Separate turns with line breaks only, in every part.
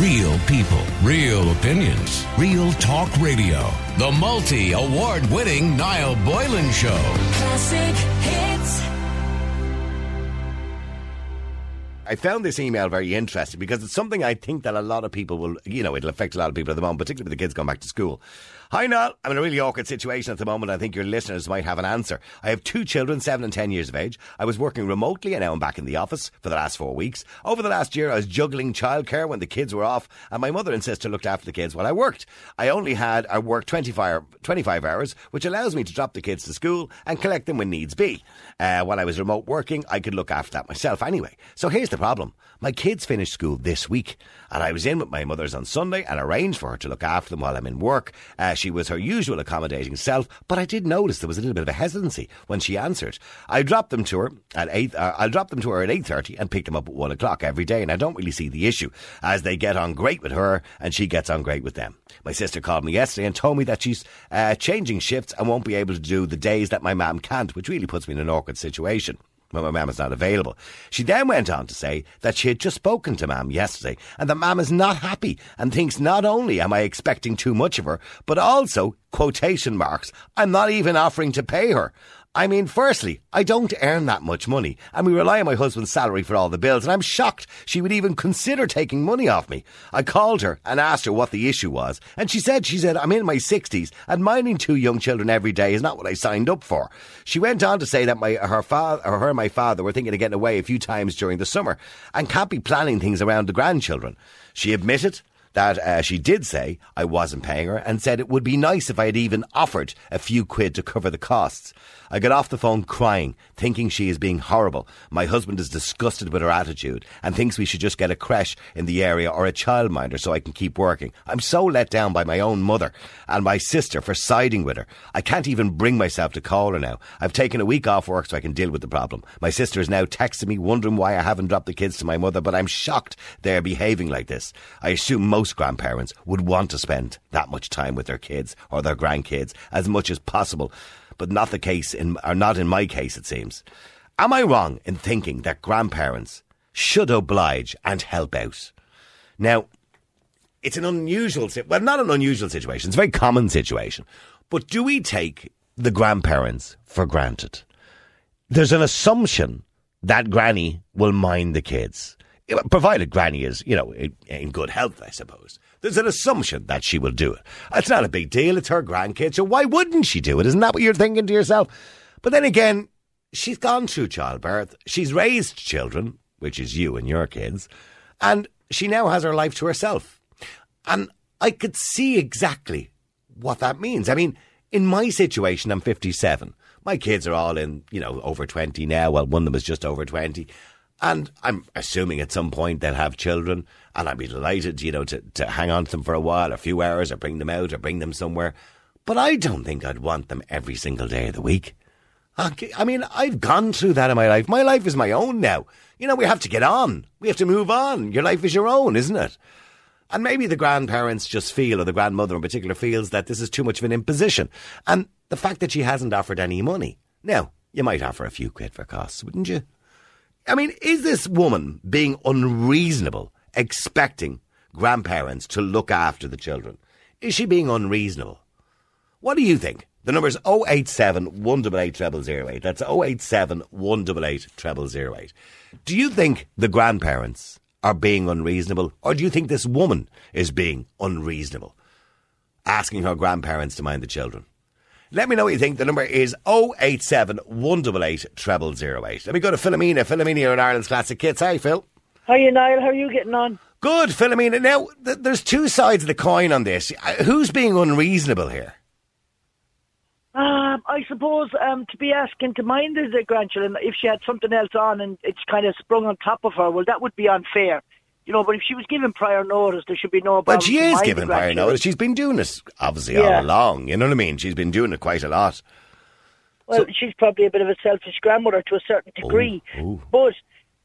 Real people, real opinions, real talk radio. The multi award winning Niall Boylan Show.
Classic hits.
I found this email very interesting because it's something I think that a lot of people will, you know, it'll affect a lot of people at the moment, particularly with the kids going back to school. Hi, Niall. I'm in a really awkward situation at the moment. I think your listeners might have an answer. I have two children, seven and ten years of age. I was working remotely and now I'm back in the office for the last four weeks. Over the last year, I was juggling childcare when the kids were off, and my mother and sister looked after the kids while I worked. I only had, I worked 25, 25 hours, which allows me to drop the kids to school and collect them when needs be. Uh, while I was remote working, I could look after that myself anyway. So here's the problem. My kids finished school this week, and I was in with my mother's on Sunday and arranged for her to look after them while I'm in work. Uh, she was her usual accommodating self, but I did notice there was a little bit of a hesitancy when she answered. I dropped them to her at eight. Uh, I'll drop them to her at eight thirty and pick them up at one o'clock every day, and I don't really see the issue as they get on great with her and she gets on great with them. My sister called me yesterday and told me that she's uh, changing shifts and won't be able to do the days that my mum can't, which really puts me in an awkward situation when my mum is not available. She then went on to say that she had just spoken to mum yesterday and that mum is not happy and thinks not only am I expecting too much of her, but also, quotation marks, I'm not even offering to pay her. I mean, firstly, I don't earn that much money, and we rely on my husband's salary for all the bills, and I'm shocked she would even consider taking money off me. I called her and asked her what the issue was, and she said, she said, I'm in my 60s, and minding two young children every day is not what I signed up for. She went on to say that my, her father, or her and my father were thinking of getting away a few times during the summer, and can't be planning things around the grandchildren. She admitted that uh, she did say I wasn't paying her and said it would be nice if I had even offered a few quid to cover the costs. I got off the phone crying, thinking she is being horrible. My husband is disgusted with her attitude and thinks we should just get a creche in the area or a childminder so I can keep working. I'm so let down by my own mother and my sister for siding with her. I can't even bring myself to call her now. I've taken a week off work so I can deal with the problem. My sister is now texting me wondering why I haven't dropped the kids to my mother, but I'm shocked they're behaving like this. I assume most grandparents would want to spend that much time with their kids or their grandkids as much as possible but not the case in, or not in my case, it seems. Am I wrong in thinking that grandparents should oblige and help out? Now, it's an unusual, well, not an unusual situation. It's a very common situation. But do we take the grandparents for granted? There's an assumption that Granny will mind the kids, provided Granny is, you know, in good health, I suppose. There's an assumption that she will do it. It's not a big deal. It's her grandkids. So why wouldn't she do it? Isn't that what you're thinking to yourself? But then again, she's gone through childbirth. She's raised children, which is you and your kids, and she now has her life to herself. And I could see exactly what that means. I mean, in my situation, I'm 57. My kids are all in, you know, over 20 now. Well, one of them is just over 20. And I'm assuming at some point they'll have children, and I'd be delighted, you know, to, to hang on to them for a while, a few hours, or bring them out, or bring them somewhere. But I don't think I'd want them every single day of the week. I mean, I've gone through that in my life. My life is my own now. You know, we have to get on. We have to move on. Your life is your own, isn't it? And maybe the grandparents just feel, or the grandmother in particular feels that this is too much of an imposition. And the fact that she hasn't offered any money. Now, you might offer a few quid for costs, wouldn't you? I mean, is this woman being unreasonable, expecting grandparents to look after the children? Is she being unreasonable? What do you think? The number is 087 188 0008. That's 087 188 0008. Do you think the grandparents are being unreasonable, or do you think this woman is being unreasonable? Asking her grandparents to mind the children. Let me know what you think. The number is 087 188 0008. Let me go to Philomena. Philomena, in Ireland's Classic Hits. Hi, Phil.
Hiya, Niall. How are you getting on?
Good, Philomena. Now, th- there's two sides of the coin on this. Uh, Who's being unreasonable here?
Um, I suppose um, to be asking to mind the grandchildren if she had something else on and it's kind of sprung on top of her, well, that would be unfair. You know, but if she was given prior notice, there should be no.
Well, she is given prior notice. She's been doing this, obviously,
Yeah.
all along. You know what I mean? She's been doing it quite a lot.
Well, she's probably a bit of a selfish grandmother to a certain degree.
ooh.
But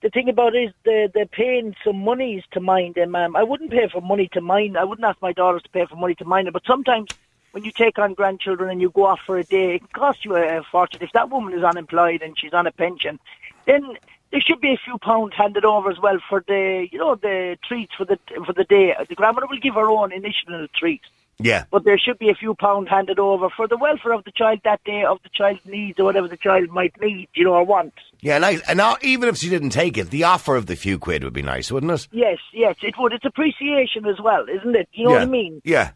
the thing about it is they're, they're paying some monies to mind them. Um, I wouldn't pay for money to mine. I wouldn't ask my daughters to pay for money to mine it. But sometimes when you take on grandchildren and you go off for a day, it can cost you a, a fortune. If that woman is unemployed and she's on a pension, then there should be a few pounds handed over as well for the, you know, the treats for the for the day. The grandmother will give her own initial treat,
Yeah.
but there should be a few pounds handed over for the welfare of the child that day, of the child's needs or whatever the child might need, you know, or want.
Yeah, nice. And now, even if she didn't take it, the offer of the few quid would be nice, wouldn't it?
Yes, yes, it would. It's appreciation as well, isn't it? You know
yeah.
what I mean?
Yeah.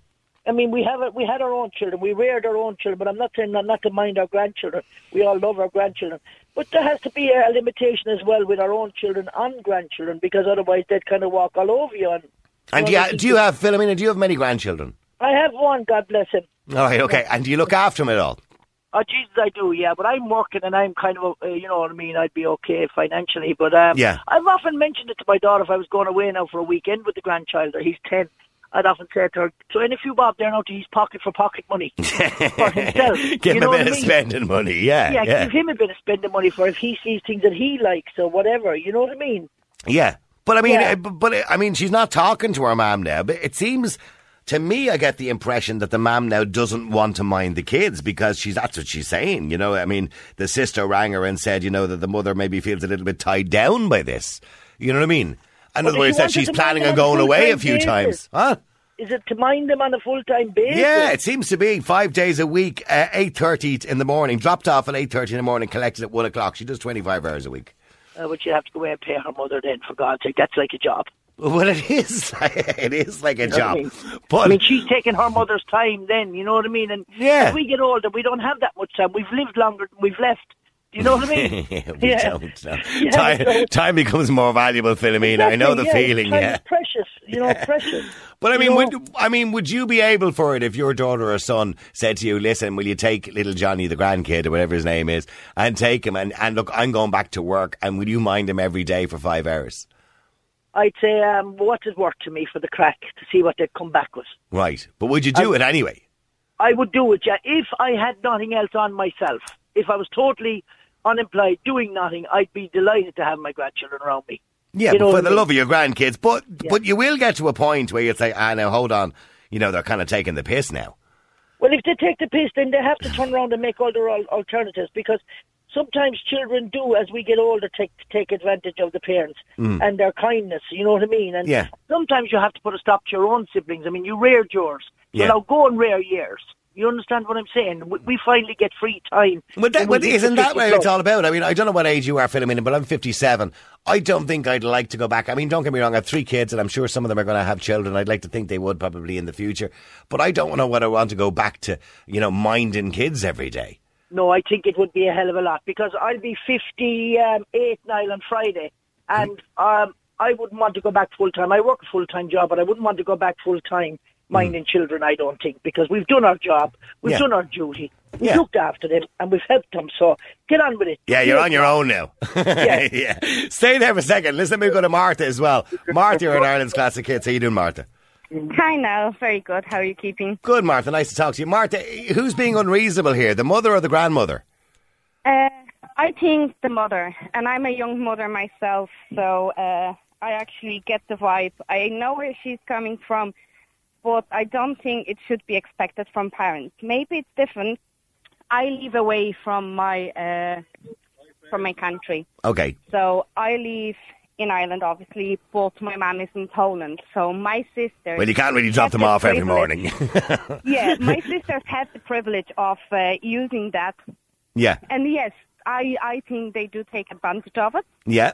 I mean, we have a, we had our own children. We reared our own children, but I'm not saying not, not to mind our grandchildren. We all love our grandchildren, but there has to be a, limitation as well with our own children and grandchildren because otherwise they'd kind of walk all over you. And,
And do you, do you have, Philomena, do you have many grandchildren?
I have one, God bless him.
All right, okay. And do you look after him at all?
Oh, Jesus, I do, yeah. But I'm working and I'm kind of, uh, you know what I mean. I'd be okay financially, but um,
Yeah.
I've often mentioned it to my daughter if I was going away now for a weekend with the grandchild. Or he's ten. I'd often say to her, "So any few bob there now to his pocket for pocket money for himself."
Give
you
him a bit of
mean?
spending money. Yeah,
Yeah,
yeah.
give him a bit of spending money for if he sees things that he likes or whatever. You know what I mean?
Yeah, but I mean,
Yeah.
uh, but, but uh, I mean, she's not talking to her mum now. But it seems to me, I get the impression that the mum now doesn't want to mind the kids because she's that's what she's saying. You know, I mean, the sister rang her and said, you know, that the mother maybe feels a little bit tied down by this. You know what I mean? In way
if
that she's planning on going away a few
basis.
times. Huh?
Is it to mind them on a full time basis?
Yeah, it seems to be five days a week, uh, eight thirty in the morning, dropped off at eight thirty in the morning, collected at one o'clock. She does twenty five hours a week.
Uh, but you have to go away and pay her mother then, for God's sake. That's like a job.
Well, it is. Like, it is like a
You know
job,
I mean?
but
I mean, she's taking her mother's time then, you know what I mean? And
Yeah.
as we get older, we don't have that much time. We've lived longer than we've left. You know what I mean?
we
Yeah.
don't. No.
Yeah,
time,
so-
time becomes more valuable, Philomena. I know the
Exactly,
feeling. Yeah.
precious, you know, precious.
But I
You
mean,
know?
would I mean, would you be able for it if your daughter or son said to you, "Listen, will you take little Johnny, the grandkid or whatever his name is, and take him and, and look, I'm going back to work, and will you mind him every day for five hours?"
I'd say, um, what is worth to me for the crack to see what they'd come back with.
Right, but would you do it anyway?
I would do it, yeah. If I had nothing else on myself, if I was totally unemployed, doing nothing, I'd be delighted to have my grandchildren around me.
Yeah,
You know
for the
mean?
love of your grandkids. But
Yeah.
but you will get to a point where you'd say, "Ah, now hold on, you know they're kind of taking the piss now."
Well, if they take the piss, then they have to turn around and make other al- alternatives because sometimes children do, as we get older, take take advantage of the parents and their kindness. You know what I mean? And
Mm. Yeah.
sometimes you have to put a stop to your own siblings. I mean, you reared yours,
Yeah.
now go and rear yours. You understand what I'm saying? We, we finally get free time.
But, that,
when we
but
hit
isn't that what it's all about? I mean, I don't know what age you are, Philomena, but I'm 57. I don't think I'd like to go back. I mean, don't get me wrong, I have three kids, and I'm sure some of them are going to have children. I'd like to think they would probably in the future. But I don't know whether I want to go back to, you know, minding kids every day.
No, I think it would be a hell of a lot because I'll be 58 now on Friday and um, I wouldn't want to go back full time. I work a full time job, but I wouldn't want to go back full time minding children, I don't think, because we've done our job, we've
Yeah.
done our duty, we've
Yeah.
looked after them, and we've helped them. So get on with it.
Yeah, you're on your own now.
Yeah.
yeah. Stay there for a second. Listen, let me go to Martha as well. Martha, you're in Ireland's Classic Hits. How you doing, Martha?
Hi, now. Very good. How are you keeping?
Good, Martha. Nice to talk to you. Martha, who's being unreasonable here, the mother or the grandmother?
Uh, I think the mother, and I'm a young mother myself, so uh, I actually get the vibe. I know where she's coming from, but I don't think it should be expected from parents. Maybe it's different. I live away from my uh, from my country,
Okay.
so I live in Ireland, obviously, but my mom is in Poland. So my sister.
Well, you can't really drop them
the
off every morning.
yeah, my sisters have the privilege of uh, using that
yeah.
And yes, I I think they do take advantage of it.
Yeah.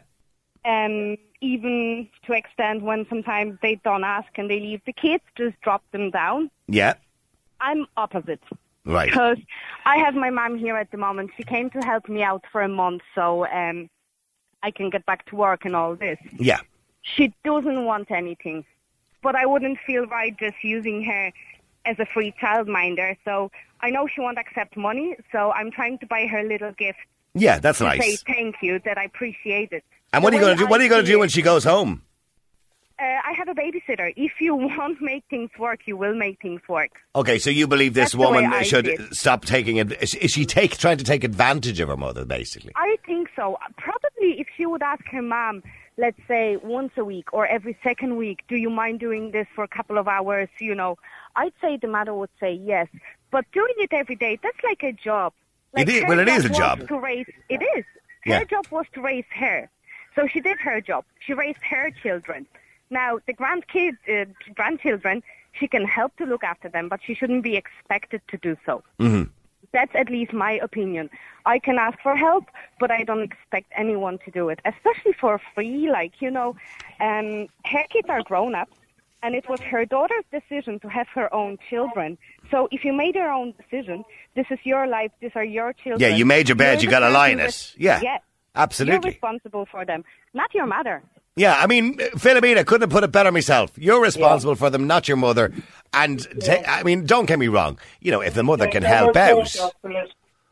Um, even to extent when sometimes they don't ask and they leave the kids, just drop them down.
Yeah.
I'm opposite
Right.
because I have my mom here at the moment. She came to help me out for a month, so um, I can get back to work and all this.
Yeah.
She doesn't want anything, but I wouldn't feel right just using her as a free childminder. So I know she won't accept money, so I'm trying to buy her a little gift
Yeah, that's
to say thank you that I appreciate it.
And what are you going to do? What are you going to do when she goes home?
Uh, I have a babysitter. If you want to make things work, you will make things work.
Okay, so you believe this
That's
woman should stop taking it? Is is she take trying to take advantage of her mother, basically?
I think so. Probably if she would ask her mom, let's say once a week or every second week, do you mind doing this for a couple of hours? You know, I'd say the mother would say yes. But doing it every day, that's like a job. Like
It is- well, it is a job.
To raise, it is. Her
Yeah.
job was to raise her. So she did her job. She raised her children. Now the grandkids, uh, grandchildren, she can help to look after them, but she shouldn't be expected to do so. That's at least my opinion. I can ask for help, but I don't expect anyone to do it, especially for free. Like, you know, um, her kids are grown up, and it was her daughter's decision to have her own children. So if you made your own decision, this is your life, these are your children.
Yeah, you made your bed, you gotta lie in it. Yeah,
yeah.
Absolutely.
You're responsible for them, not your mother.
Yeah, I mean, Philomena couldn't have put it better myself. You're responsible for them, not your mother. And ta- I mean, don't get me wrong. You know, if the mother can help out,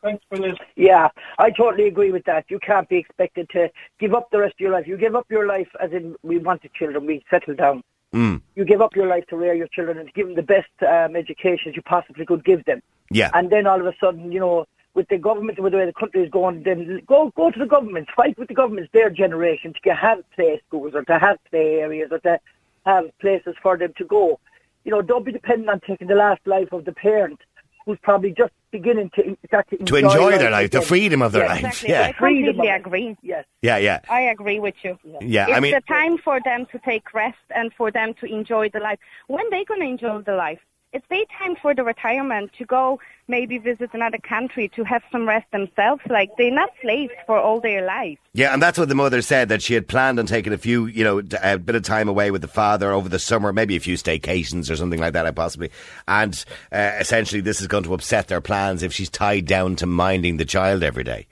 Thanks for this.
Yeah, I totally agree with that. You can't be expected to give up the rest of your life. You give up your life as in we want wanted children, we settle down.
Mm.
You give up your life to rear your children and give them the best um, education you possibly could give them.
yeah,
And then all of a sudden, you know, with the government, with the way the country is going, then go go to the government, fight with the government, it's their generation to have play schools or to have play areas or to have places for them to go. You know, don't be dependent on taking the last life of the parent who's probably just beginning to start to,
to enjoy their
life
life, the freedom of their
Yeah,
life.
Exactly. I
Yeah,
Freedom
completely agree.
Yes.
yeah, yeah,
I agree with you.
yeah.
it's
I mean,
the time for them to take rest and for them to enjoy the life. When they gonna enjoy the life? It's their time for the retirement to go maybe visit another country to have some rest themselves. Like they're not slaves for all their life.
yeah, and that's what the mother said that she had planned on taking a few, you know, a bit of time away with the father over the summer, maybe a few staycations or something like that, possibly. And uh, essentially, this is going to upset their plans if she's tied down to minding the child every day.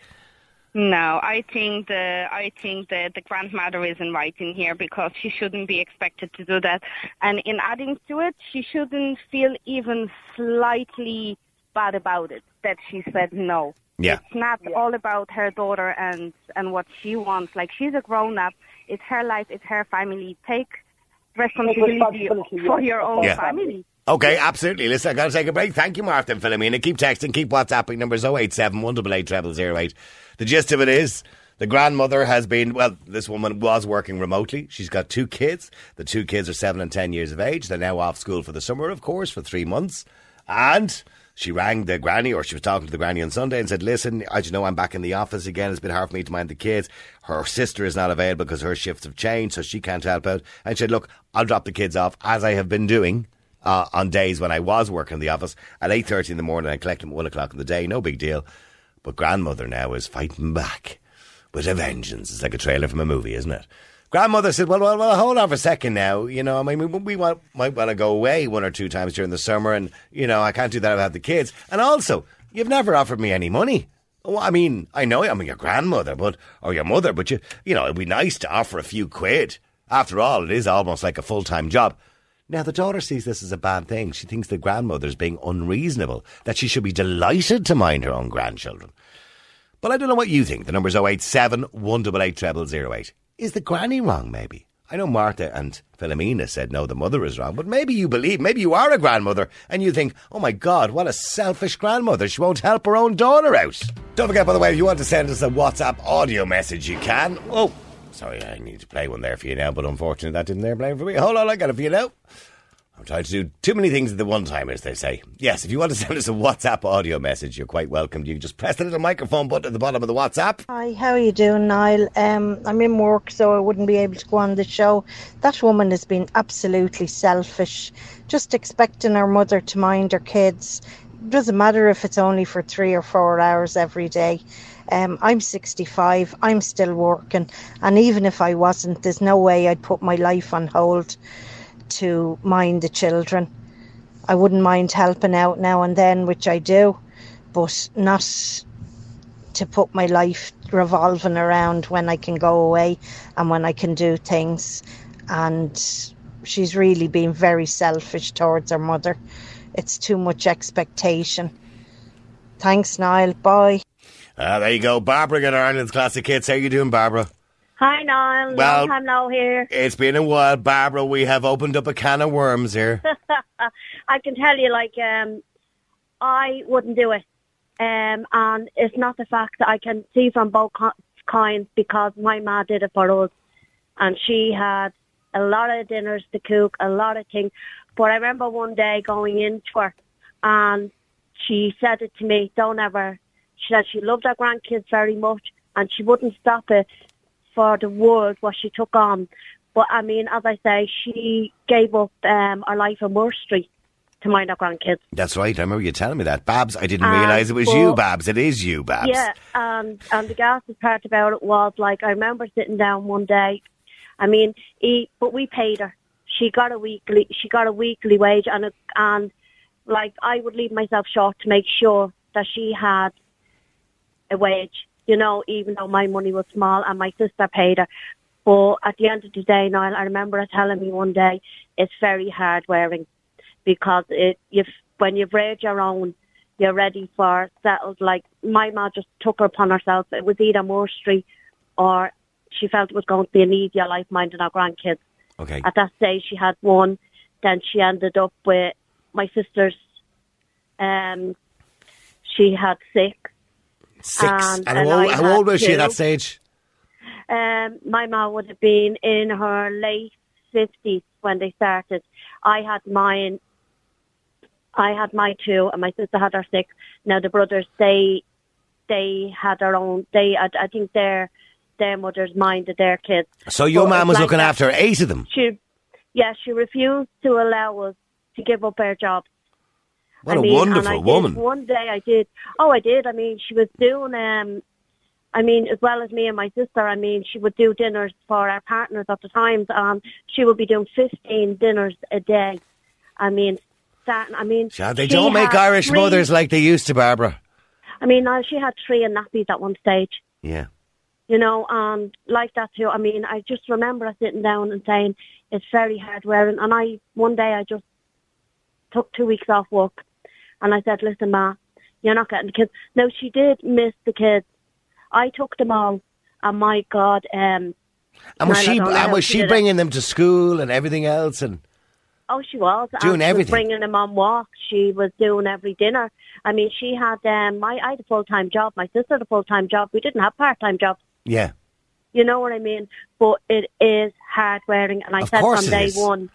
No, I think the I think the the grandmother isn't right in here because she shouldn't be expected to do that. And in adding to it, she shouldn't feel even slightly bad about it that she said no.
Yeah.
It's not all about her daughter and and what she wants. Like she's a grown up. It's her life. It's her family. Take responsibility
responsibility,
for your own
Yeah.
family.
Okay, absolutely. Listen, I've got to take a break. Thank you, Martha and Philomena. Keep texting, keep WhatsApping. Numbers 087 188 0008. The gist of it is the grandmother has been, well, this woman was working remotely. She's got two kids. The two kids are seven and 10 years of age. They're now off school for the summer, of course, for three months. And she rang the granny, or she was talking to the granny on Sunday and said, Listen, as you know, I'm back in the office again. It's been hard for me to mind the kids. Her sister is not available because her shifts have changed, so she can't help out. And she said, Look, I'll drop the kids off as I have been doing uh, on days when I was working in the office at 8.30 in the morning and collect them at 1 o'clock in the day. No big deal. But grandmother now is fighting back with a vengeance. It's like a trailer from a movie, isn't it? Grandmother said, well, well, well, hold on for a second now. You know, I mean, we, we want, might want to go away one or two times during the summer and, you know, I can't do that without the kids. And also, you've never offered me any money. Well, I mean, I know I'm your grandmother, but, or your mother, but you, you know, it'd be nice to offer a few quid. After all, it is almost like a full-time job. Now, the daughter sees this as a bad thing. She thinks the grandmother's being unreasonable, that she should be delighted to mind her own grandchildren. But I don't know what you think. The number's 087 188 0008. Is the granny wrong, maybe? I know Martha and Philomena said no, the mother is wrong, but maybe you believe, maybe you are a grandmother and you think, oh my God, what a selfish grandmother. She won't help her own daughter out. Don't forget, by the way, if you want to send us a WhatsApp audio message, you can. Oh, sorry, I need to play one there for you now, but unfortunately that didn't there play for me. Hold on, I got it for you now. I'm trying to do too many things at the one time, as they say. Yes, if you want to send us a WhatsApp audio message, you're quite welcome. You just press the little microphone button at the bottom of the WhatsApp.
Hi, how are you doing, Niall? Um, I'm in work, so I wouldn't be able to go on the show. That woman has been absolutely selfish, just expecting her mother to mind her kids. Doesn't matter if it's only for three or four hours every day. Um, I'm 65, I'm still working, and even if I wasn't, there's no way I'd put my life on hold to mind the children. I wouldn't mind helping out now and then, which I do, but not to put my life revolving around when I can go away and when I can do things. And she's really been very selfish towards her mother. It's too much expectation. Thanks, Niall. Bye.
Ah, there you go. Barbara got Ireland's classic hits. How you doing, Barbara?
Hi, Niall.
Well-
Long time no here.
It's been a while, Barbara. We have opened up a can of worms here.
I can tell you, like, um, I wouldn't do it. Um, and it's not the fact that I can see from both kinds because my ma did it for us. And she had a lot of dinners to cook, a lot of things. But I remember one day going into her and she said it to me, don't ever, she said she loved her grandkids very much and she wouldn't stop it for the world what she took on. But I mean, as I say, she gave up um, her life in Moore Street to mind her grandkids.
That's right. I remember you telling me that. Babs, I didn't
Um,
realise it was you, Babs. It is you, Babs.
Yeah, and and the ghastest part about it was like I remember sitting down one day. I mean, he, but we paid her. She got a weekly. She got a weekly wage, and it, and like I would leave myself short to make sure that she had a wage. You know, even though my money was small, and my sister paid her. But at the end of the day, Niall, I remember her telling me one day, it's very hard wearing because it you've when you've read your own, you're ready for settled. Like my ma just took her upon herself. It was either Moore Street or she felt it was going to be an easier life minding her grandkids.
Okay.
At that stage, she had one. Then she ended up with my sister's. Um, she had six.
Six.
And-
And,
and
how, old, how old was she at that stage?
Um, my mom would have been in her late fifties when they started. I had mine. I had my two, and my sister had her six. Now the brothers, they they had their own. They, I, I think their their mothers minded their kids.
So your
But it's
was
like
looking after eight of them.
She, yeah, she refused to allow us to give up our jobs.
What
I
a
mean,
wonderful
and I did-
woman.
One day I did. Oh, I did. I mean, she was doing. Um, I mean, as well as me and my sister. I mean, she would do dinners for our partners at the times, and she would be doing fifteen dinners a day. I mean, starting. I mean,
Yeah, they don't make Irish
three-
mothers like they used to, Barbara.
I mean, now she had three nappies at one stage.
Yeah.
you know, and like that too. I mean, I just remember sitting down and saying it's very hard wearing. And I one day I just took two weeks off work, and I said, "Listen, ma, you're not getting the kids." No, she did miss the kids. I took them all, and my God, um,
And was she and was
she
bringing them to school and everything else? And
Oh, she was.
Doing
she was
everything.
bringing them on walks. She was doing every dinner. I mean, she had. Um, I, I had a full time job. My sister had a full time job. We didn't have part time jobs.
yeah,
You know what I mean? But it is hard wearing, and I
Of
said from day
is.
one.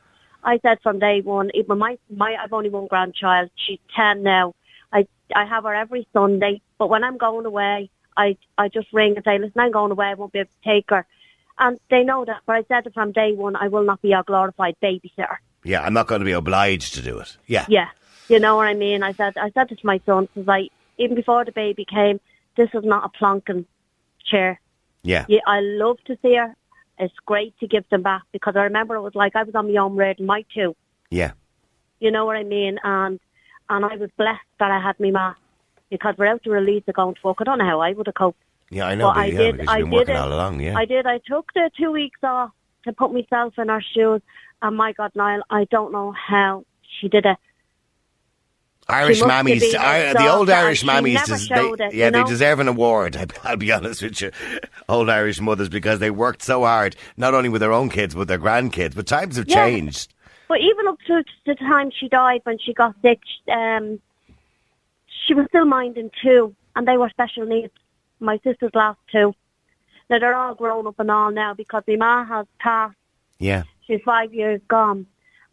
I said from day one. Even my my, I've only one grandchild. She's ten now. I I have her every Sunday, but when I'm going away, I I just ring and say, listen, I'm going away. I won't be able to take her, and they know that. But I said it from day one. I will not be a glorified babysitter.
yeah. I'm not going to be obliged to do it. Yeah.
Yeah, you know what I mean. I said I said it to my son because I even before the baby came, this is not a plonking chair.
Yeah.
Yeah, I love to see her. It's great to give them back because I remember it was like I was on my own raiding my two.
Yeah.
You know what I mean? And and I was blessed that I had me ma because without the release of going to work, I don't know how I would have coped.
Yeah, I know.
But
but
I
yeah,
did. I
you've been
did
working
it.
all along. Yeah.
I did. I took the two weeks off to put myself in her shoes. And my God, Niall, I don't know how she did it.
Irish mammies, the old Irish
and she
mammies, des- they,
it,
yeah,
you
they deserve an award. I, I'll be honest with you, old Irish mothers, because they worked so hard, not only with their own kids but their grandkids. But times have
Yeah.
changed.
But even up to the time she died, when she got sick, um, she was still minding two, and they were special needs. My sister's last two. Now they're all grown up and all now because my ma has passed.
Yeah,
She's five years gone.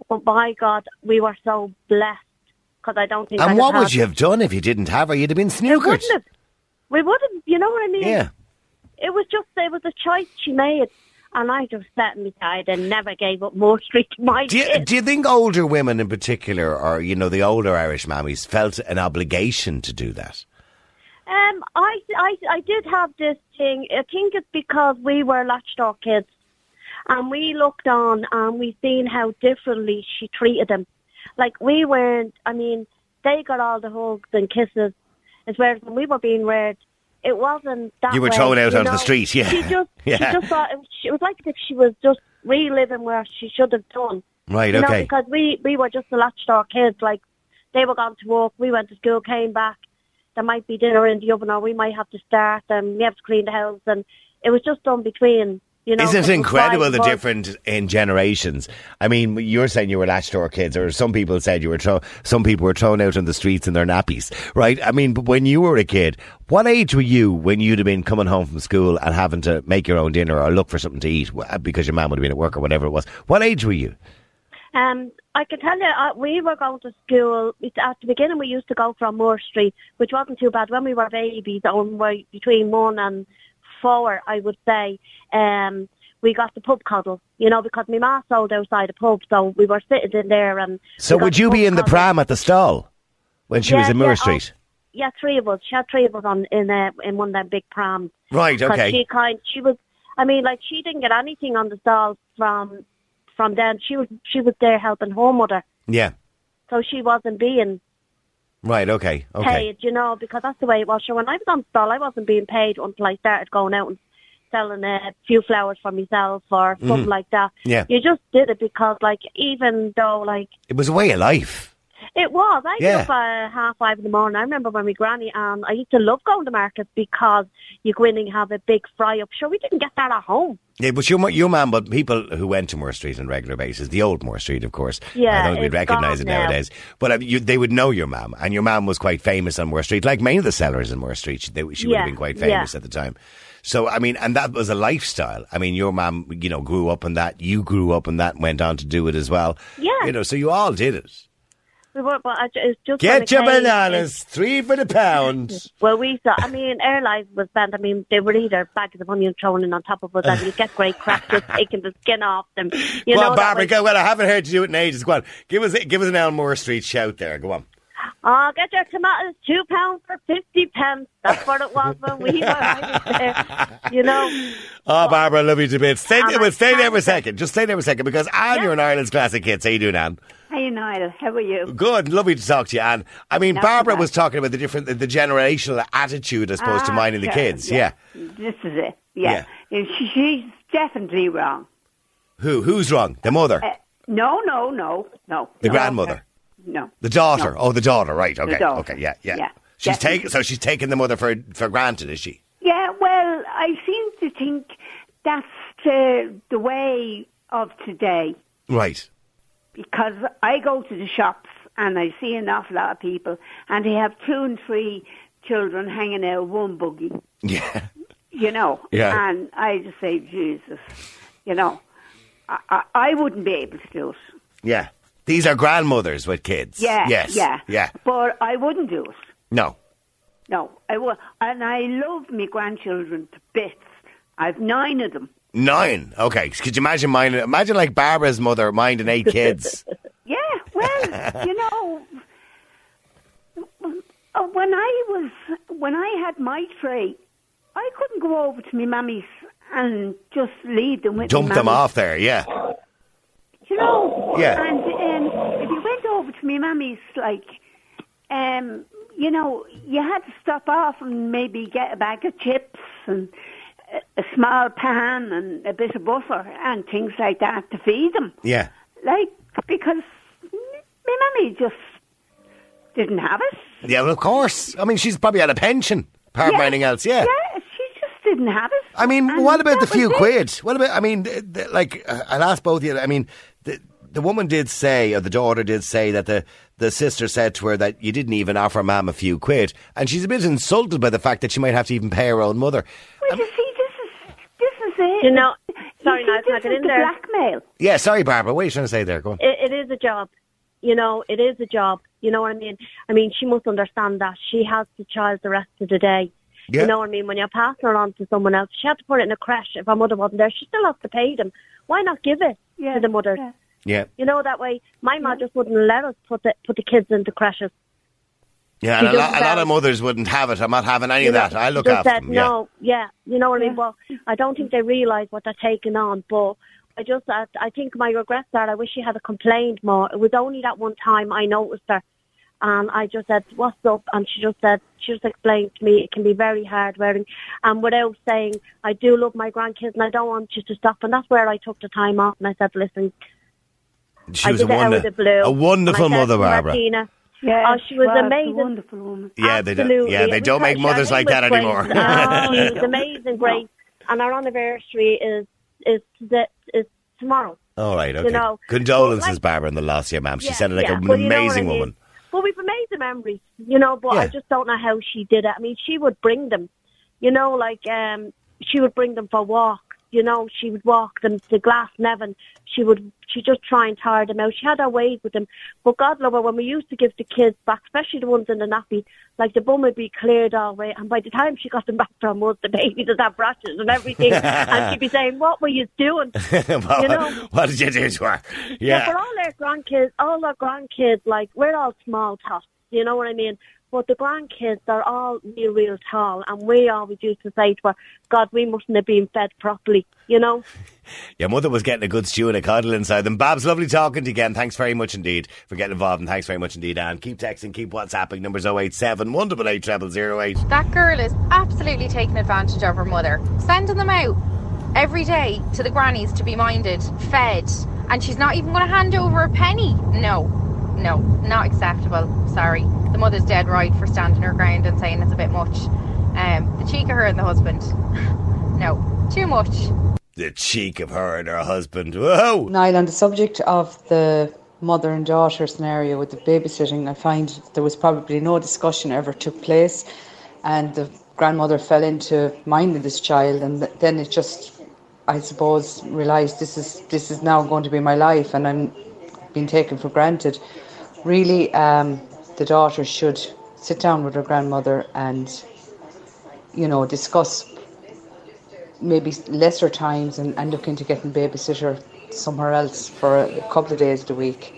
But by God, we were so blessed because I don't think.
and what would you have done if you didn't have her? You'd have been snookered.
wouldn't have. We would have. You know what I mean?
Yeah,
It was just it was a choice she made, and I just sat and beside and never gave up Moore Street to my
do you,
kids.
do you think older women in particular, or you know, the older Irish mammies, felt an obligation to do that?
Um, I, I, I did have this thing. I think it's because we were latchdoor kids, and we looked on and we seen how differently she treated them. Like we weren't. I mean, they got all the hugs and kisses, as whereas when we were being reared, it wasn't that.
You were
way,
thrown out onto the street, yeah.
She just,
Yeah.
she just thought it was, it was like if she was just reliving where she should have done.
Right.
You know,
Okay.
because we, we were just the latchdoor kids. Like, they were gone to work, we went to school, came back. There might be dinner in the oven, or we might have to start, and we have to clean the house. And it was just done between, you know.
Isn't it incredible the
us.
in generations? I mean, you're saying you were latchdoor kids, or some people said you were. Throw, some people were thrown out on the streets in their nappies, right? I mean, but when you were a kid, what age were you when you'd have been coming home from school and having to make your own dinner or look for something to eat because your mum would have been at work or whatever it was? What age were you?
Um, I can tell you, uh, we were going to school. At the beginning, we used to go from Moore Street, which wasn't too bad when we were babies, on were between one and before, I would say, um, we got the pub cuddle, you know, because my ma sold outside a pub, so we were sitting in there and.
So would you be in the pram at the stall when she was in Moore
yeah, oh,
Street?
Yeah, three of us. She had three of us on in uh, in one of them big prams.
Right. okay.
She kind, she was. I mean, like she didn't get anything on the stall from from then. She was she was there helping her mother,
Yeah.
so she wasn't being
Right, okay, okay.
paid, you know, because that's the way it was. Sure, when I was on stall, I wasn't being paid until I started going out and selling a few flowers for myself or something like that.
Mm-hmm. Yeah.
You just did it because, like, even though, like,
It was a way of life.
it was. I
Yeah.
get up at half five in the morning. I remember when my granny and I used to love going to market because you go in and have a big fry up. Sure, we didn't get that at home.
Yeah, but your, your mum, but people who went to Moore Street on a regular basis, the old Moore Street, of course.
Yeah,
I don't think we'd recognise it
now.
nowadays. But uh, you, they would know your mum, and your mum was quite famous on Moore Street, like many of the sellers in Moore Street. She, they, she would have been quite
yeah.
famous at the time. So, I mean, and that was a lifestyle. I mean, your mum, you know, grew up in that. You grew up in that and went on to do it as well.
Yeah.
You know, so you all did it.
We were, but I, ju- just
Get your bananas, three for the pound.
Well, we saw. I mean, our life was spent. I mean, they were either bags of onion thrown in on top of us, and you get great cracks just taking the skin off them. You
go
know,
on, Barbara,
was-
go. Well, I haven't heard you do it in ages. Go on. Give us, give us an Elmore Street shout there. Go on.
Oh, get your tomatoes two pounds for fifty pence. That's what it was when we were there. You know.
Oh, Barbara, I love you to bits. Stay, well, stay there for a second. Just stay there for a second because Anne,
Yeah.
you're an Ireland's classic kid. How you doing, Anne?
Hey, Niall, how are you?
Good. Lovely to talk to you, Anne. I mean,
Not
Barbara was talking about the different, the, the generational attitude, I suppose, to
Ah,
minding the kids. Yeah.
This is it. Yeah.
Yeah.
She, she's definitely wrong.
Who? Who's wrong? The mother?
Uh, no, no, no, no.
the
no.
grandmother?
No.
The daughter?
No.
Oh, the daughter. Right. Okay.
daughter.
Okay. Yeah. Yeah.
Yeah,
She's taken. So she's taken the mother for for granted, is she?
Yeah, well, I seem to think that's the, the way of today
Right.
Because I go to the shops and I see an awful lot of people and they have two and three children hanging out of one buggy.
Yeah.
you know.
Yeah.
And I just say, Jesus, you know, I, I, I wouldn't be able to do it.
Yeah. These are grandmothers with kids.
Yeah,
Yes.
yeah,
Yeah.
But I wouldn't do it.
No.
No, I would. And I love my grandchildren to bits. I've nine of them.
Nine. Okay. Could you imagine minding? Imagine like Barbara's mother minding eight kids.
Yeah, well, you know, uh, when I was when I had my tray, I couldn't go over to my mammy's and just leave them with
Dump them off there. Yeah.
You know?
Yeah.
And um, if you went over to my mammy's, like, um, you know, you had to stop off and maybe get a bag of chips and a, small pan and a bit of butter and things like that to feed them.
Yeah.
Like, because my mammy just didn't have it.
Yeah. Well, of course. I mean, she's probably had a pension. Apart from
Yeah.
anything else. Yeah.
Yeah, she just didn't have it.
I mean,
And
what about the few quid? What about? I mean, th th like uh, I'll ask both of you. I mean, the the woman did say, or the daughter did say that the the sister said to her that you didn't even offer mum a few quid, and she's a bit insulted by the fact that she might have to even pay her own mother.
Well, you see, this is this is it.
You know-
You
sorry,
see,
Niall, can I
this
get
is
in
the
there?
blackmail.
Yeah, sorry, Barbara. What are you trying to say there? Go on.
It, it is a job. You know, it is a job. You know what I mean? I mean, she must understand that. She has the child the rest of the day.
Yeah.
You know what I mean? When you're passing her on to someone else, she had to put it in a creche. If her mother wasn't there, she still has to pay them. Why not give it
Yeah,
to the mother?
yeah.
Yeah,
You know, that way, my mom just wouldn't let us put the, put the kids into creches.
Yeah. And a
She
lot, a lot of
said-
mothers wouldn't have it. I'm not having any
You
of
know,
that. I look
just
after
said
them. Yeah.
no, yeah, you know what I mean. Well, I don't think they realise what they're taking on. But I just, I, I think my regrets are. I wish she had a complained more. It was only that one time I noticed her, and I just said, "What's up?" And she just said, she just explained to me it can be very hard wearing, and without saying, "I do love my grandkids and I don't want you to stop." And that's where I took the time off and I said, "Listen,
She
I
was a,
did it out of
wonder,
the blue."
a wonderful
said
mother,
to
Barbara.
Martina,
Yeah,
Oh, she was
a
amazing.
wonderful woman.
Yeah, they don't. Yeah, they don't make mothers like that
was
anymore.
Grace. Oh, she was amazing, great. And our anniversary is is the, is tomorrow.
All right. Okay.
know,
Condolences,
but like-
Barbara, in the loss of your mum. She
Yeah,
sounded like
yeah,
an
but you know what
amazing
I mean.
woman.
But we've amazing memories, you know. But I just don't know how she did it. I mean, she would bring them, you know, like um, she would bring them for walks You know, she would walk them to Glasnevin. She would, she just try and tire them out. She had her way with them. But God love her, when we used to give the kids back, especially the ones in the nappy, like the bum would be cleared all the way. And by the time she got them back from us, the baby would have rashes and everything. and she'd be saying, what were you doing? You know-
what did you do to her?
Yeah. for all their grandkids, all our grandkids, like we're all small tots. You know what I mean? But the grandkids are all real, real tall, and we always used to say to her, "God, we mustn't have been fed properly." You know?
Your mother was getting a good stew and a cuddle inside them. Babs, lovely talking to you again. Thanks very much indeed for getting involved, and thanks very much indeed, Anne. Keep texting, keep WhatsApping. Numbers 087 188 0008.
That girl is absolutely taking advantage of her mother, sending them out every day to the grannies to be minded, fed, and she's not even going to hand over a penny. No, no, not acceptable. Sorry. The mother's dead right for standing her ground and saying it's a bit much. Um, the cheek of her and the husband. No, too much.
The cheek of her and her husband. Whoa!
Niall, on the subject of the mother and daughter scenario with the babysitting, I find there was probably no discussion ever took place, and the grandmother fell into minding this child, and then it just, I suppose, realised this is this is now going to be my life, and I'm being taken for granted. Really, um, the daughter should sit down with her grandmother and, you know, discuss maybe lesser times and, and look into getting babysitter somewhere else for a couple of days of the week.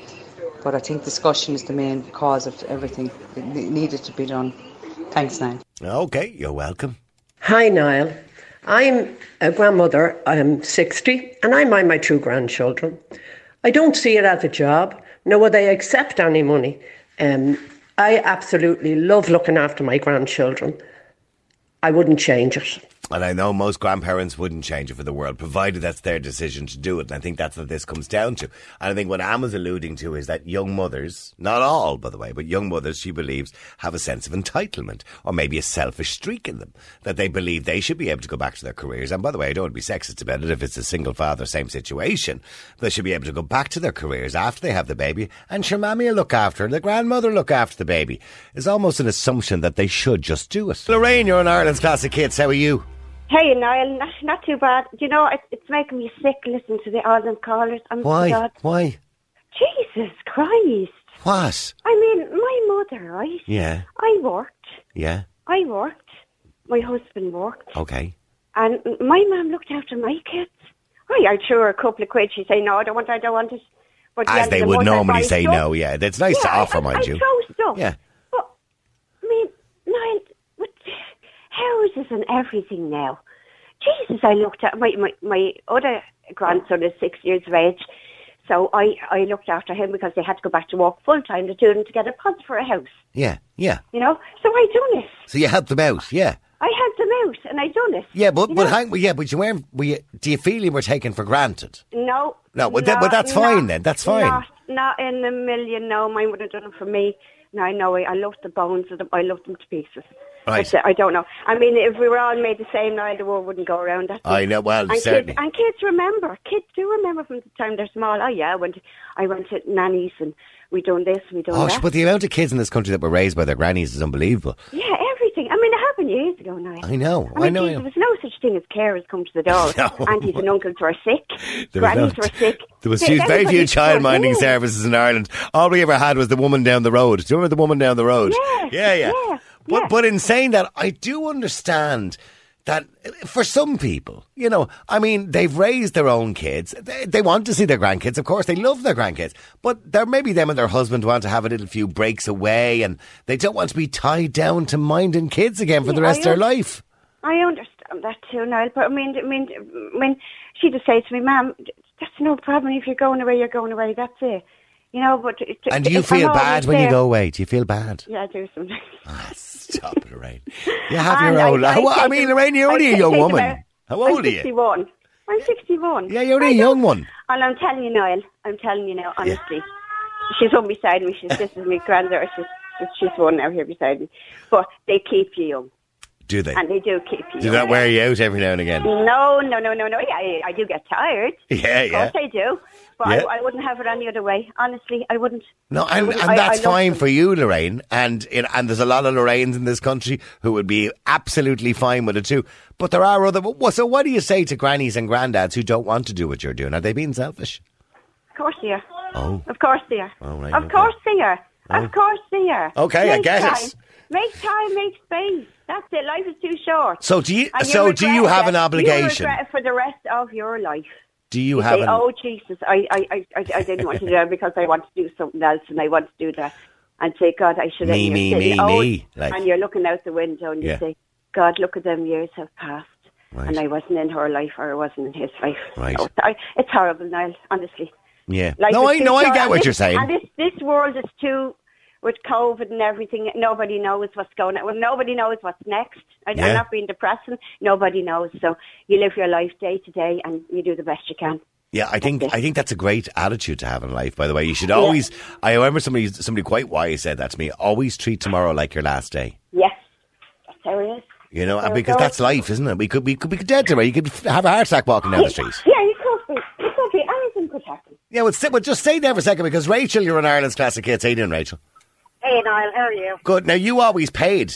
But I think discussion is the main cause of everything that needed to be done. Thanks, Niall.
Okay, you're welcome.
Hi, Niall. I'm a grandmother. I'm 60 and I mind my two grandchildren. I don't see it as a job, nor would I accept any money. Um, I absolutely love looking after my grandchildren. I wouldn't change it.
And I know most grandparents wouldn't change it for the world, provided that's their decision to do it. And I think that's what this comes down to. And I think what Anne was alluding to is that young mothers, not all, by the way, but young mothers, she believes, have a sense of entitlement or maybe a selfish streak in them. That they believe they should be able to go back to their careers. And by the way, I don't want to be sexist about it if it's a single father, same situation. They should be able to go back to their careers after they have the baby and sure, mammy will look after her, the grandmother will look after the baby. It's almost an assumption that they should just do it. Lorraine, you're in Ireland's Classic Hits. How are you?
Hey, Niall, not, not too bad. Do you know, it, it's making me sick listening to the Ireland callers. I'm
Why?
God.
Why?
Jesus Christ.
What?
I mean, my mother, right?
Yeah.
I worked.
Yeah.
I worked. My husband worked.
Okay.
And my mum looked after my kids. Oh, I threw her a couple of quid. She'd say, no, I don't want it, I don't want it. But at the
As they
the
would normally say
stuff.
no, yeah. It's nice to
Yeah, I-
offer,
I,
mind
I
you.
throw stuff.
Yeah.
But, I mean, Niall, what, houses and everything now. Jesus, I looked at my, my, my other grandson is six years of age. So I, I looked after him because they had to go back to work full time, the two of them together, pods for a house,
Yeah, yeah.
you know. So I done it.
So you helped them out, yeah.
I helped them out and I done it.
Yeah, but but
know?
hang, yeah, but you weren't. Were you, do you feel you were taken for granted?
No.
No, but that- but that's fine then, that's fine.
Not, not in a million, no. Mine would have done it for me. No, I know. I, I loved the bones of them. I loved them to pieces.
Right.
I don't know. I mean, if we were all made the same now, the world wouldn't go around.
I know, well,
and
certainly.
Kids, and kids remember. Kids do remember from the time they're small. Oh, yeah, I went, I went to nannies and we done this and we done that.
Oh,
that.
but the amount of kids in this country that were raised by their grannies is unbelievable.
Yeah, everything. I mean, it happened years ago now.
I know,
I mean,
I know,
geez,
I know.
there was no such thing as carers come to the door.
No.
Aunties and uncles were sick.
There
Grannies
no,
were sick.
there was very few
everybody
child minding services in Ireland. All we ever had was the woman down the road. Do you remember the woman down the road?
Yeah,
yeah, yeah.
yeah,
But
yeah.
but in saying that, I do understand that for some people, you know, I mean, they've raised their own kids. They, they want to see their grandkids, of course. They love their grandkids, but they're maybe them and their husband want to have a little few breaks away, and they don't want to be tied down to minding kids again for the rest of their life.
I understand that too, Niall. But I mean, I mean, when she just say to me, "Ma'am, that's no problem. If you're going away, you're going away. That's it." You know. But it,
And do you
I'm
feel bad when you go away? Do you feel bad?
Yeah, I do sometimes.
Ah, Stop it, Lorraine. You have
And
your own.
I,
Well, I
take
mean, Lorraine, you're only a young woman.
out.
How
I'm
old are you?
61. I'm 61.
Yeah, you're only a young one.
And I'm telling you, Niall, I'm telling you now, honestly. She's one beside me. She's this is my granddaughter. She's, she's one now here beside me. But they keep you young.
Do they?
And they do keep you.
Do that wear you out every now and again?
No, no, no, no, no. Yeah, I, I do get tired.
Yeah,
Of
yeah.
course I do. But
Yeah.
I, I wouldn't have it any other way. Honestly, I wouldn't.
No, and,
wouldn't-
and that's
I love
fine for you, Lorraine. And and there's a lot of Lorraines in this country who would be absolutely fine with it too. But there are other. So what do you say to grannies and granddads who don't want to do what you're doing? Are they being selfish?
Of course they are.
Oh.
Of course they are.
Oh, right,
of
okay.
course they are.
Oh.
Of course they are.
Okay, I
Make
get it.
time. Make time, make space. That's it. Life is too short.
So do you?
And
So do you have
it.
an obligation?
You regret it for the rest of your life.
Do you
You
have
say,
an?
"Oh Jesus, I, I, I, I, didn't want to do it because I want to do something else, and I want to do that." And say, "God, I should."
Me,
and
me, me,
sitting old, oh,
me, like-
and you're looking out the window, and you
Yeah.
say, "God, look at them years have passed,
Right.
and I wasn't in her life, or I wasn't in his life."
Right.
So, I, it's horrible, Niall. Honestly.
Yeah.
Life
no, I no, I get what you're saying.
And this this world is too with COVID and everything. Nobody knows what's going on. Well, nobody knows what's next. I,
Yeah.
I'm not being depressing. Nobody knows. So you live your life day to day, and you do the best you can.
Yeah, I think I think that's a great attitude to have in life. By the way, you should always. I remember somebody somebody quite wise said that to me. Always treat tomorrow like your last day.
Yes, that's how it is.
You know, and because that's life, isn't it? We could we could be dead tomorrow. You could have a heart attack walking down the street.
Yeah, you could be. You could be. Anything could happen.
Yeah, well, sit, well, just stay there for a second because Rachel, you're on Ireland's classic hits. How you doing, Rachel?
Hey, Niall, how are you?
Good. Now you always paid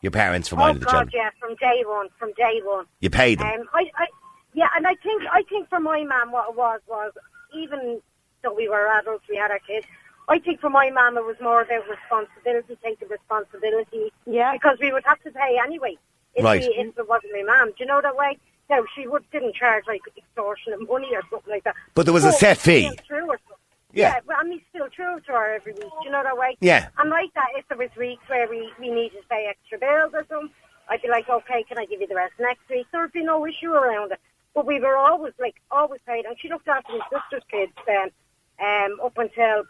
your parents for
oh
minding the
God,
children.
yeah, from day one, from day one.
You paid them.
Um, I, I, yeah, and I think, I think for my mum, what it was was even though we were adults, we had our kids. I think for my mum, it was more about responsibility, taking responsibility.
Yeah.
Because we would have to pay anyway if,
Right.
we, if it wasn't my mum. Do you know that way? No, she would didn't charge like extortionate money or something like that.
But there was a set fee.
Still True or something.
Yeah.
Yeah, but I mean, still true to her every week. Do you know that way?
Yeah.
And like that, if there was weeks where we, we needed to pay extra bills or something, I'd be like, okay, can I give you the rest next week? There'd be no issue around it. But we were always like, always paid. And she looked after my sister's kids then, um, up until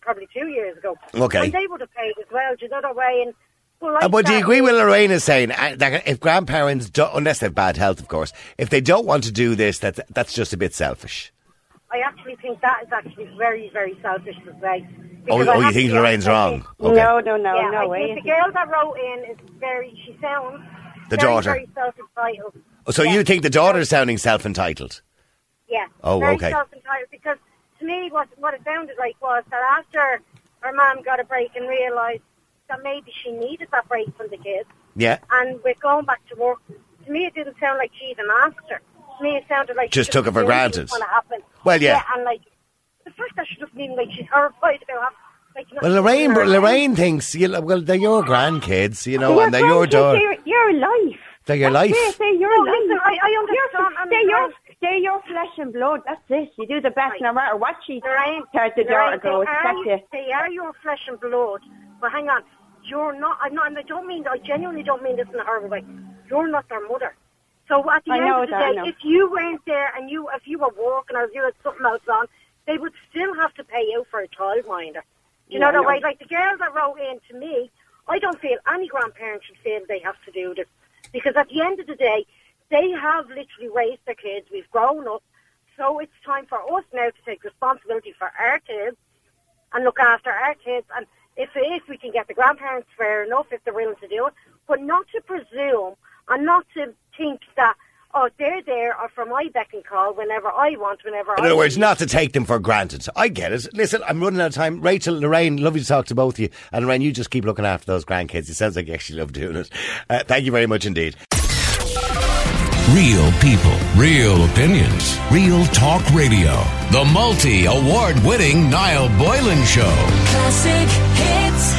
probably two years ago.
Okay.
And they would have paid as well. Do you know that way? And but like
Uh, but do you agree with Lorraine is saying uh, that if grandparents, don't, unless they have bad health, of course, if they don't want to do this, that that's just a bit selfish.
I actually think that is actually very, very selfish to say.
Oh,
Because oh, I
oh, you think Lorraine's wrong? Okay.
No, no, no,
yeah,
no
I
way.
think eh, the girl that wrote in is very, she sounds
The
very,
daughter.
very self-entitled.
Oh, So you think the daughter's sounding self-entitled?
Yeah.
Oh,
very
okay.
self-entitled because to me what what it sounded like was that after her mom got a break and realised that maybe she needed that break from the kids
Yeah.
and we're going back to work, to me it didn't sound like she even asked her. To me it sounded like she
Just took it for granted.
gonna happen.
Well, yeah.
and like the fact that she doesn't even like she's horrified about having like
Well, Lorraine,
her-
Lorraine thinks, you know, well, they're your grandkids, you know,
Your
and they're your daughter.
They're your life.
They're your
That's
life.
it, They're your
No,
life.
listen, I- I understand.
You're- they're your, they're your flesh and blood. That's it. You do the best no matter what she
Lorraine,
tells the daughter
Lorraine, they
goes.
are,
That's
you-
it.
they are your flesh and blood. But hang on, you're not. I'm not. And I don't mean. I genuinely don't mean this in a horrible way. You're not their mother. So at the
I
end of the
that,
day, if you weren't there and you, if you were walking or if you had something else on, they would still have to pay you for a childminder. You
Yeah,
know
I
the way? Like the girl that wrote in to me, I don't feel any grandparent should feel they have to do this because at the end of the day, they have literally raised their kids. We've grown up, so it's time for us now to take responsibility for our kids and look after our kids. And if if we can get the grandparents, fair enough, if they're willing to do it, but not to presume and not to think that oh they're there or for my beck and call whenever I want, whenever
In
I
other words, not to take them for granted. I get it. Listen, I'm running out of time. Rachel, Lorraine, lovely to talk to both of you. And Lorraine, you just keep looking after those grandkids. It sounds like you actually love doing it. Uh, thank you very much indeed.
Real people, real opinions, real talk radio. The multi award winning Niall Boylan Show.
Classic hits.